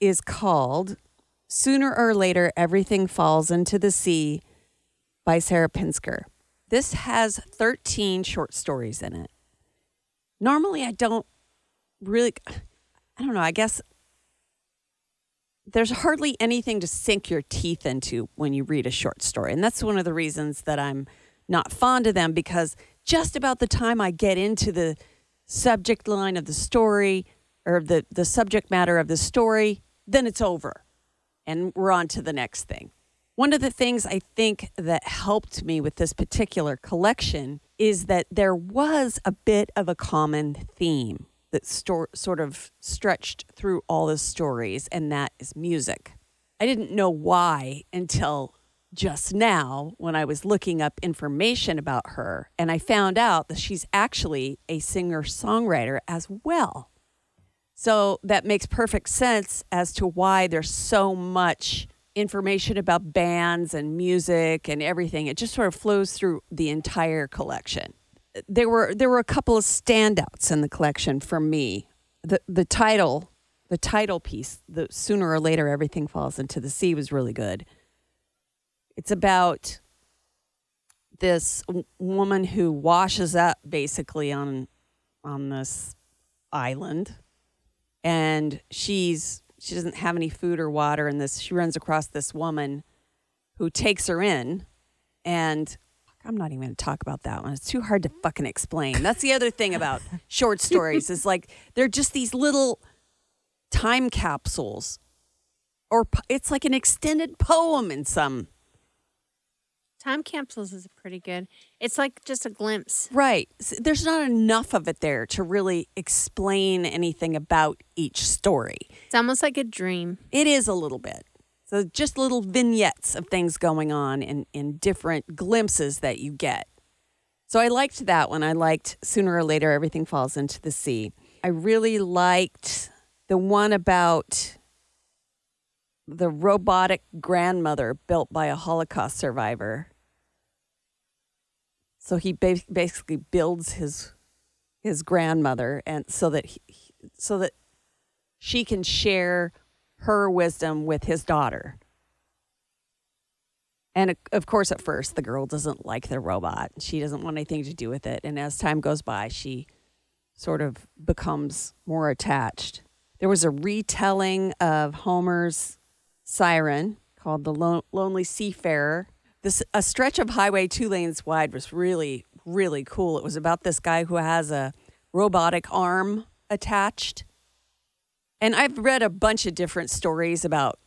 is called Sooner or Later Everything Falls into the Sea by Sarah Pinsker. This has 13 short stories in it. Normally, I don't really, I don't know, I guess there's hardly anything to sink your teeth into when you read a short story. And that's one of the reasons that I'm not fond of them because just about the time I get into the subject line of the story or the, the subject matter of the story, then it's over and we're on to the next thing. One of the things I think that helped me with this particular collection is that there was a bit of a common theme that stor- sort of stretched through all the stories, and that is music. I didn't know why until just now when I was looking up information about her, and I found out that she's actually a singer songwriter as well. So that makes perfect sense as to why there's so much information about bands and music and everything. It just sort of flows through the entire collection. There were there were a couple of standouts in the collection for me. The the title, the title piece, the sooner or later everything falls into the sea was really good. It's about this woman who washes up basically on on this island and she's she doesn't have any food or water and this she runs across this woman who takes her in and I'm not even going to talk about that one. It's too hard to fucking explain. That's the other thing about short stories is like they're just these little time capsules or po- it's like an extended poem in some Time capsules is pretty good. It's like just a glimpse. Right. There's not enough of it there to really explain anything about each story. It's almost like a dream. It is a little bit. So just little vignettes of things going on in, in different glimpses that you get. So I liked that one. I liked Sooner or Later Everything Falls into the Sea. I really liked the one about the robotic grandmother built by a Holocaust survivor. So he ba- basically builds his his grandmother and so that he, so that she can share her wisdom with his daughter. And of- course, at first, the girl doesn't like the robot. She doesn't want anything to do with it. And as time goes by, she sort of becomes more attached. There was a retelling of Homer's Siren called The Lon- Lonely Seafarer. This a stretch of highway two lanes wide was really really cool. It was about this guy who has a robotic arm attached. And I've read a bunch of different stories about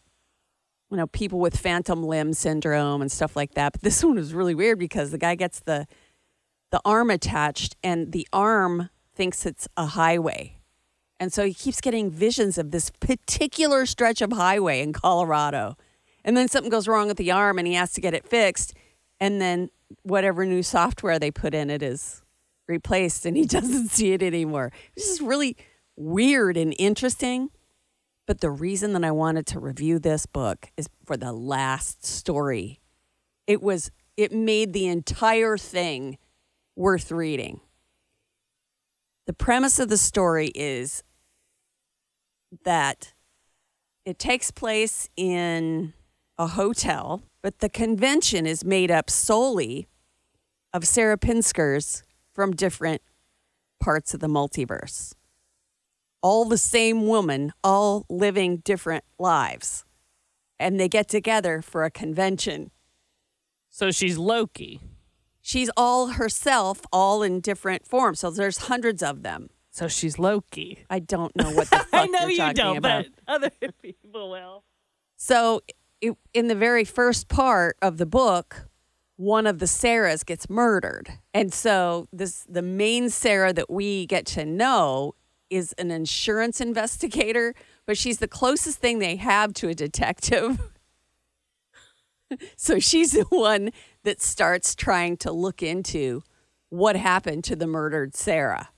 you know people with phantom limb syndrome and stuff like that. But this one was really weird because the guy gets the the arm attached and the arm thinks it's a highway. And so he keeps getting visions of this particular stretch of highway in Colorado. And then something goes wrong with the arm and he has to get it fixed. And then whatever new software they put in it is replaced and he doesn't see it anymore. This is really weird and interesting. But the reason that I wanted to review this book is for the last story. It was it made the entire thing worth reading. The premise of the story is that it takes place in a hotel, but the convention is made up solely of Sarah Pinskers from different parts of the multiverse. All the same woman, all living different lives. And they get together for a convention. So she's Loki. She's all herself, all in different forms. So there's hundreds of them. So she's Loki. I don't know what the fuck I know you don't, about. but other people will. So, it, in the very first part of the book, one of the Sarahs gets murdered, and so this the main Sarah that we get to know is an insurance investigator, but she's the closest thing they have to a detective. so she's the one that starts trying to look into what happened to the murdered Sarah.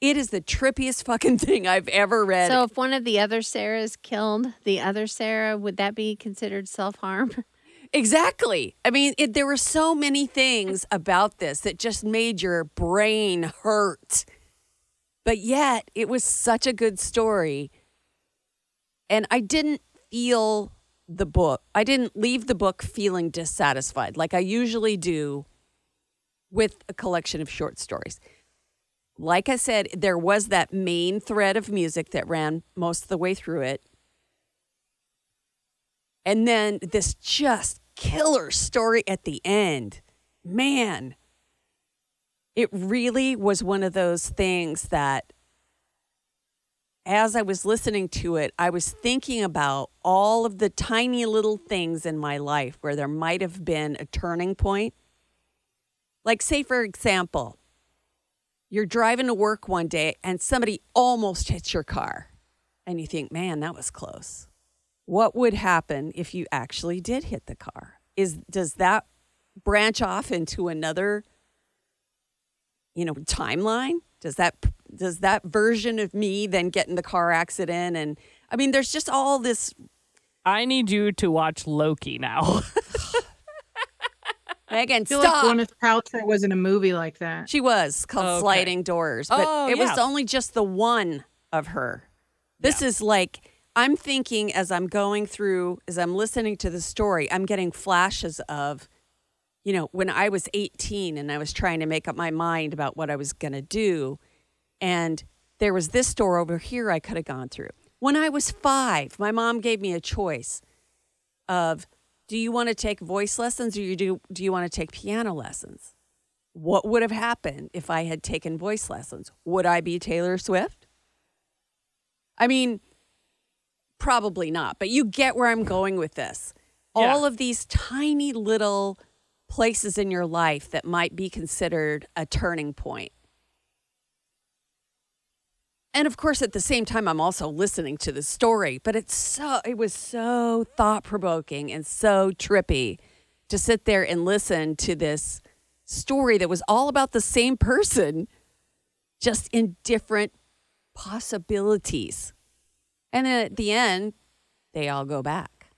It is the trippiest fucking thing I've ever read. So if one of the other Sarahs killed the other Sarah, would that be considered self harm? Exactly. I mean, it, there were so many things about this that just made your brain hurt. But yet, it was such a good story. And I didn't feel the book, I didn't leave the book feeling dissatisfied like I usually do with a collection of short stories. Like I said, there was that main thread of music that ran most of the way through it. And then this just killer story at the end. Man, it really was one of those things that as I was listening to it, I was thinking about all of the tiny little things in my life where there might have been a turning point. Like, say, for example, you're driving to work one day and somebody almost hits your car and you think, man, that was close. What would happen if you actually did hit the car? Is does that branch off into another you know timeline? Does that does that version of me then get in the car accident and I mean there's just all this I need you to watch Loki now. Megan I feel stop. like Gwyneth Paltrow was in a movie like that. She was called Okay. Sliding Doors, but Oh, it was only just the one of her. This is like I'm thinking as I'm going through, as I'm listening to the story, I'm getting flashes of, you know, when I was 18 and I was trying to make up my mind about what I was going to do, and there was this door over here I could have gone through. When I was five, my mom gave me a choice of, do you want to take voice lessons or you do do you want to take piano lessons? what would have happened if I had taken voice lessons? Would I be Taylor Swift? I mean, probably not, but you get where I'm going with this. Yeah. All of these tiny little places in your life that might be considered a turning point. And of course, at the same time, I'm also listening to the story, but it's so, it was so thought provoking and so trippy to sit there and listen to this story that was all about the same person, just in different possibilities. And then at the end, they all go back.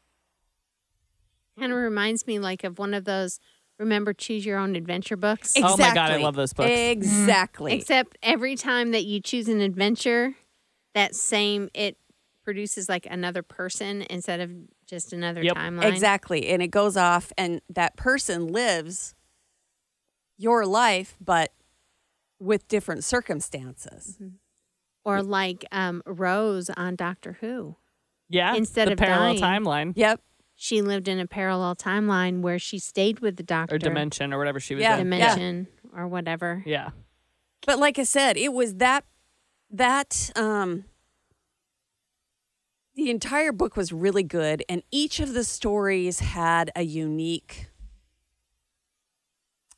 Kind of reminds me like of one of those remember choose your own adventure books. Oh my God, I love those books. Exactly. Except every time that you choose an adventure, that same it produces like another person instead of just another Yep. timeline. Exactly. And it goes off, and that person lives your life, but with different circumstances. Or like um, Rose on Doctor Who. Yeah. Instead the of parallel dying. timeline Yep. She lived in a parallel timeline where she stayed with the doctor. or dimension or whatever she was Yeah. in. dimension or whatever. Yeah. But like I said, it was that that um the entire book was really good and each of the stories had a unique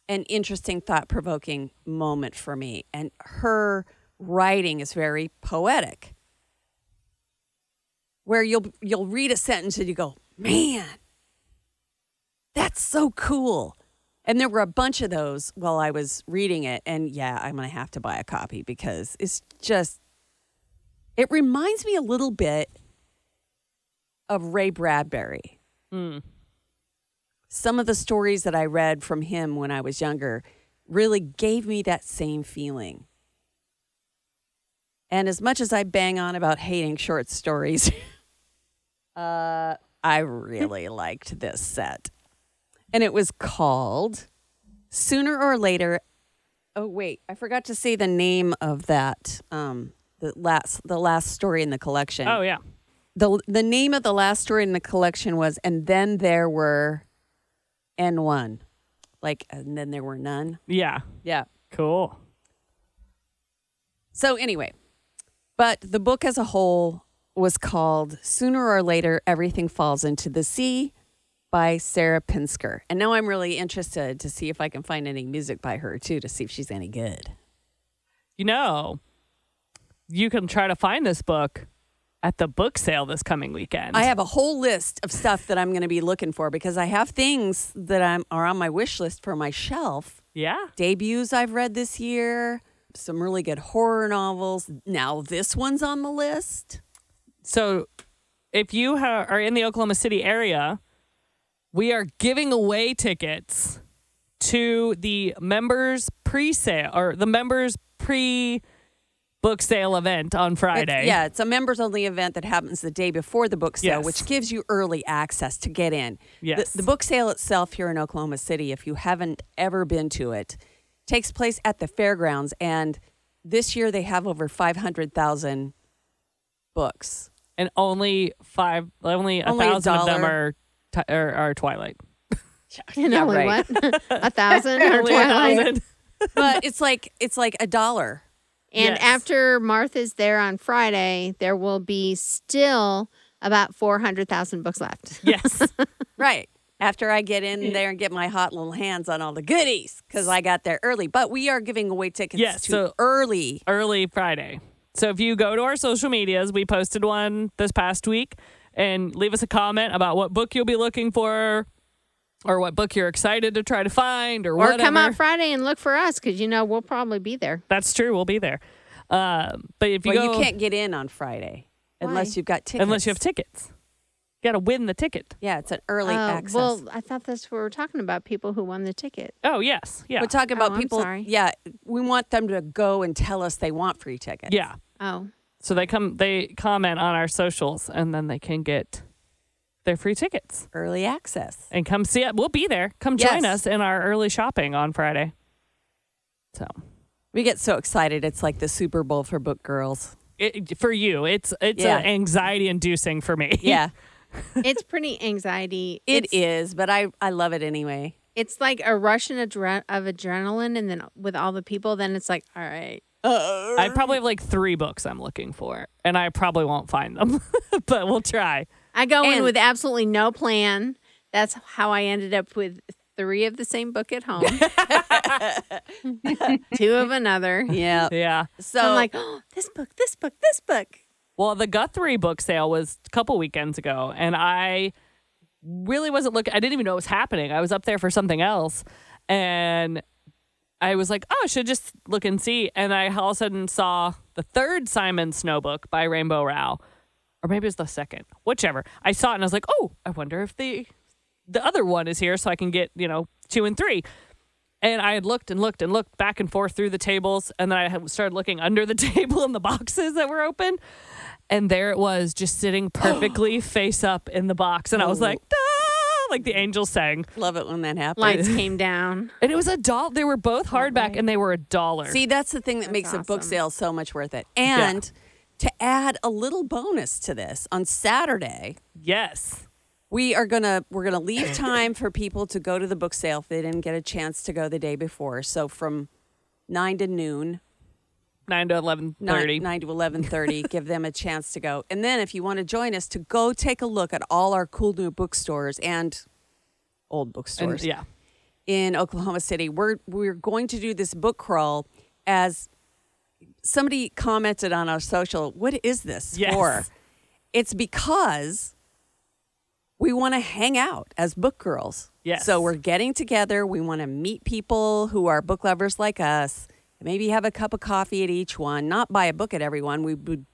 and interesting thought-provoking moment for me and her writing is very poetic. Where you'll you'll read a sentence and you go, "Man, that's so cool." And there were a bunch of those while I was reading it. And yeah, I'm going to have to buy a copy because it's just, it reminds me a little bit of Ray Bradbury. Mm. Some of the stories that I read from him when I was younger really gave me that same feeling. And as much as I bang on about hating short stories, uh, I really liked this set and it was called Sooner or Later. Oh wait, I forgot to say the name of that. Um, the last the last story in the collection. Oh yeah. the the name of the last story in the collection was, and then there were, N one, like, and then there were none. Yeah. Yeah. Cool. So anyway, but the book as a whole was called Sooner or Later Everything Falls into the Sea by Sarah Pinsker. And now I'm really interested to see if I can find any music by her too to see if she's any good. You know, you can try to find this book at the book sale this coming weekend. I have a whole list of stuff that I'm going to be looking for because I have things that I'm are on my wish list for my shelf. yeah. Debuts I've read this year, some really good horror novels. Now this one's on the list. So if you ha- are in the Oklahoma City area, we are giving away tickets to the members pre-sale or the members pre book sale event on Friday. It's- yeah, it's a members only event that happens the day before the book sale, Yes. which gives you early access to get in. Yes. The, the book sale itself here in Oklahoma City, if you haven't ever been to it, takes place at the fairgrounds. And this year they have over 500,000 books. and only five, only a Only a thousand of them dollar. are, ti are are Twilight. And Yeah, only right. what? a thousand or Only a Twilight? thousand. but it's like it's like a dollar. And Yes. after Martha's there on Friday, there will be still about 400,000 books left. Yes. Right. after I get in there and get my hot little hands on all the goodies because I got there early. But we are giving away tickets Yes, to so- early. early Friday. So if you go to our social medias, we posted one this past week and leave us a comment about what book you'll be looking for or what book you're excited to try to find or, Or whatever. come out Friday and look for us because you know we'll probably be there. That's true. We'll be there. Um, but if you Well, go, you can't get in on Friday unless you've got tickets. unless you have tickets. You got to win the ticket. Yeah, it's an early Oh, access. Well, I thought that's what we were talking about. People who won the ticket. Oh yes, yeah, We're talking about Oh, I'm people. sorry. Yeah, we want them to go and tell us they want free tickets. yeah. Oh, So they come, they comment on our socials, and then they can get their free tickets Early access. and come see it. We'll be there. Come join Yes. us in our early shopping on Friday. So We get so excited. It's like the Super Bowl for book girls. it, for you, it's it's Yeah. anxiety inducing for me. Yeah, it's pretty anxiety. it it's, is, but I, I love it anyway. It's like a rush and adre- of adrenaline, and then with all the people, then it's like, all right. I probably have like three books I'm looking for, and I probably won't find them, but we'll try. I go in with absolutely no plan. That's how I ended up with three of the same book at home, two of another. Yeah. Yeah. So I'm like, oh, this book, this book, this book. Well, the Guthrie book sale was a couple weekends ago, and I really wasn't looking. I didn't even know it was happening. I was up there for something else, and I was like, "Oh, I should just look and see." And I all of a sudden saw the third Simon Snow book by Rainbow Rowell, or maybe it was the second, whichever. I saw it, and I was like, "Oh, I wonder if the the other one is here, so I can get you know two and three. And I had looked and looked and looked back and forth through the tables, and then I had started looking under the table in the boxes that were open, and there it was, just sitting perfectly face up in the box, and I was Oh. like, "Ah," like the angels sang, love it when that happens. Lights came down. and it was a doll. They were both hardback, and they were a dollar. See, that's the thing that That's makes a book awesome. sale so much worth it. And to add a little bonus to this, on Saturday, yes, we are gonna we're gonna leave time for people to go to the book sale if they didn't get a chance to go the day before. So from nine to noon, nine to eleven nine, thirty. 9 to eleven thirty, give them a chance to go. And then if you want to join us to go take a look at all our cool new bookstores and old And bookstores yeah, in Oklahoma City. We're we're going to do this book crawl as somebody commented on our social. What is this Yes. for? It's because we want to hang out as book girls. Yes. So we're getting together. We want to meet people who are book lovers like us. Maybe have a cup of coffee at each one. Not buy a book at everyone. We would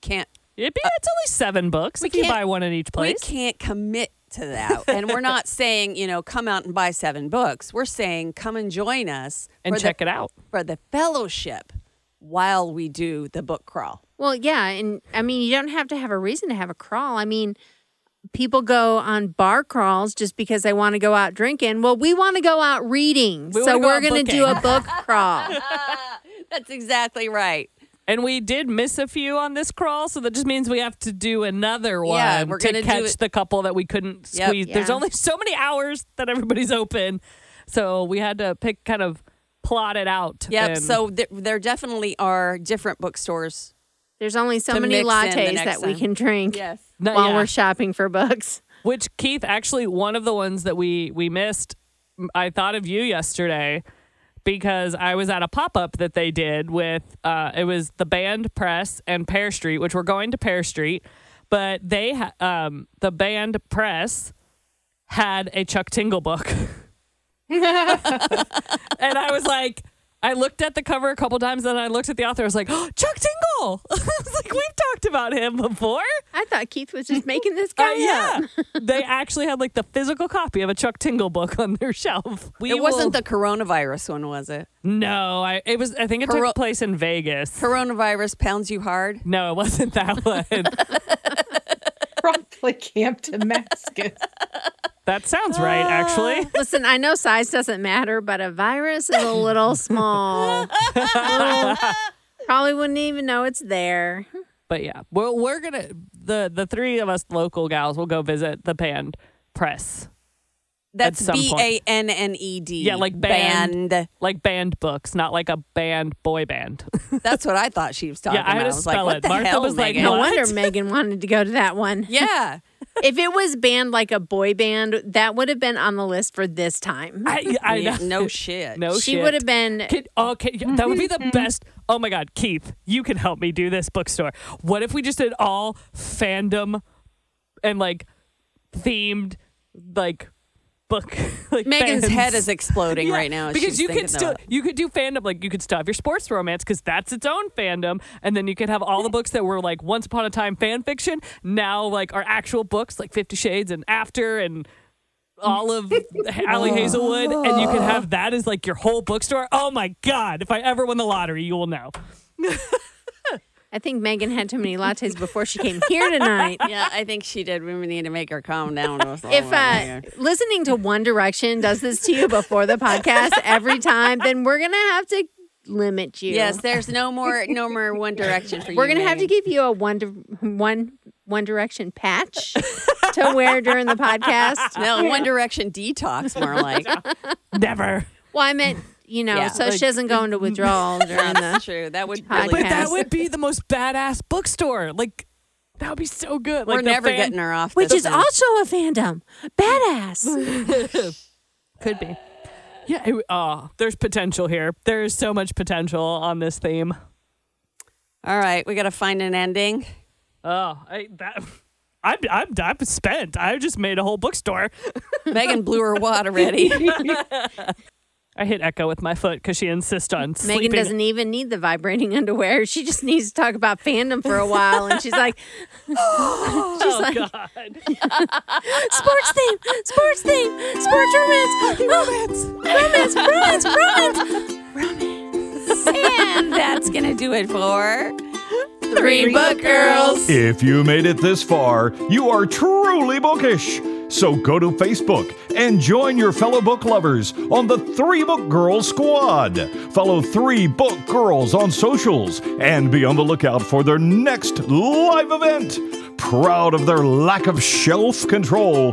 can't it'd be uh, it's only seven books we if you can't- buy one in each place. we can't commit to that. and we're not saying, you know, come out and buy seven books. We're saying come and join us and check the, it out. for the fellowship while we do the book crawl. Well, yeah, and I mean, you don't have to have a reason to have a crawl. I mean, people go on bar crawls just because they want to go out drinking. Well, we want to go out reading, We so go we're going to do a book crawl. That's exactly right. And we did miss a few on this crawl, so that just means we have to do another one Yeah, we're to catch the couple that we couldn't Yep. squeeze. There's only so many hours that everybody's open, so we had to pick kind of plot it out. Yep. and- So th- there definitely are different bookstores. There's only so many mix in the lattes next that we can drink Yes. No, while yeah. we're shopping for books. Which Keith actually one of the ones that we we missed. I thought of you yesterday because I was at a pop up that they did with uh, it was the Banned Press and Pear Street, which we're going to Pear Street, but they ha- um the Banned Press had a Chuck Tingle book, and I was like. I looked at the cover a couple times, and I looked at the author. I was like, oh, "Chuck Tingle!" I was like, "We've talked about him before." I thought Keith was just making this Uh, guy yeah, up. they actually had like the physical copy of a Chuck Tingle book on their shelf. We it wasn't will- the coronavirus one, was it? no. I it was. I think it Coro- took place in Vegas. Coronavirus pounds you hard. no, it wasn't that one. Probably Camp Damascus. That sounds right, actually. Uh, listen, I know size doesn't matter, but a virus is a little small. Little- probably wouldn't even know it's there. But yeah, well, we're gonna the the three of us local gals will go visit the Banned Press, That's some B point. A N N E D. Yeah, like band. band. like band books, not like a band boy band. That's what I thought she was talking Yeah, I had about. to was like, spell what it. the Martha hell, was like, Megan? No What? wonder Megan wanted to go to that one. Yeah. If it was banned like a boy band, that would have been on the list for this time. I, I know. no shit. No she shit. would have been. Can, oh, okay, that would be the mm-hmm. best. Oh my God, Keith, you can help me do this bookstore. What if we just did all fandom and like themed like book? Like Megan's fans? head is exploding Yeah, right now. because you could still you could do fandom like you could still have your sports romance because that's its own fandom, and then you could have all the books that were like once upon a time fan fiction now like are actual books like Fifty Shades and After and all of Ali Hazelwood, and you could have that as like your whole bookstore. Oh my god! If I ever win the lottery, you will know. I think Megan had too many lattes before she came here tonight. Yeah, I think she did. We need to make her calm down. If uh, listening to One Direction does this to you before the podcast every time, then we're gonna have to limit you. yes, there's no more, no more One Direction for you. we're gonna have to give you a one Di- one One Direction patch to wear during the podcast. no One Direction detox, more like. Never. Well, I meant you know, Yeah, so like- she doesn't go into withdrawal during That's the. true. That would Podcast. really. But that would be the most badass bookstore. Like that would be so good. We're like never fan- getting her off. Which this is thing. also a fandom. Badass. Could be. Yeah. It, oh, there's potential here. There is so much potential on this theme. All right, we got to find an ending. Oh, I that. I'm, I'm I'm spent. I just made a whole bookstore. Megan blew her wad already. I hit echo with my foot because she insists on sleeping. Megan doesn't even need the vibrating underwear. She just needs to talk about fandom for a while. And she's like, she's Oh like, God! sports theme, sports theme, sports romance, oh, romance, romance, romance, romance. and that's going to do it for. Three book girls. If you made it this far, you are truly bookish. So go to Facebook and join your fellow book lovers on the Three Book Girls Squad. Follow Three Book Girls on socials and be on the lookout for their next live event. Proud of their lack of shelf control,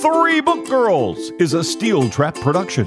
Three Book Girls is a Steel Trap production.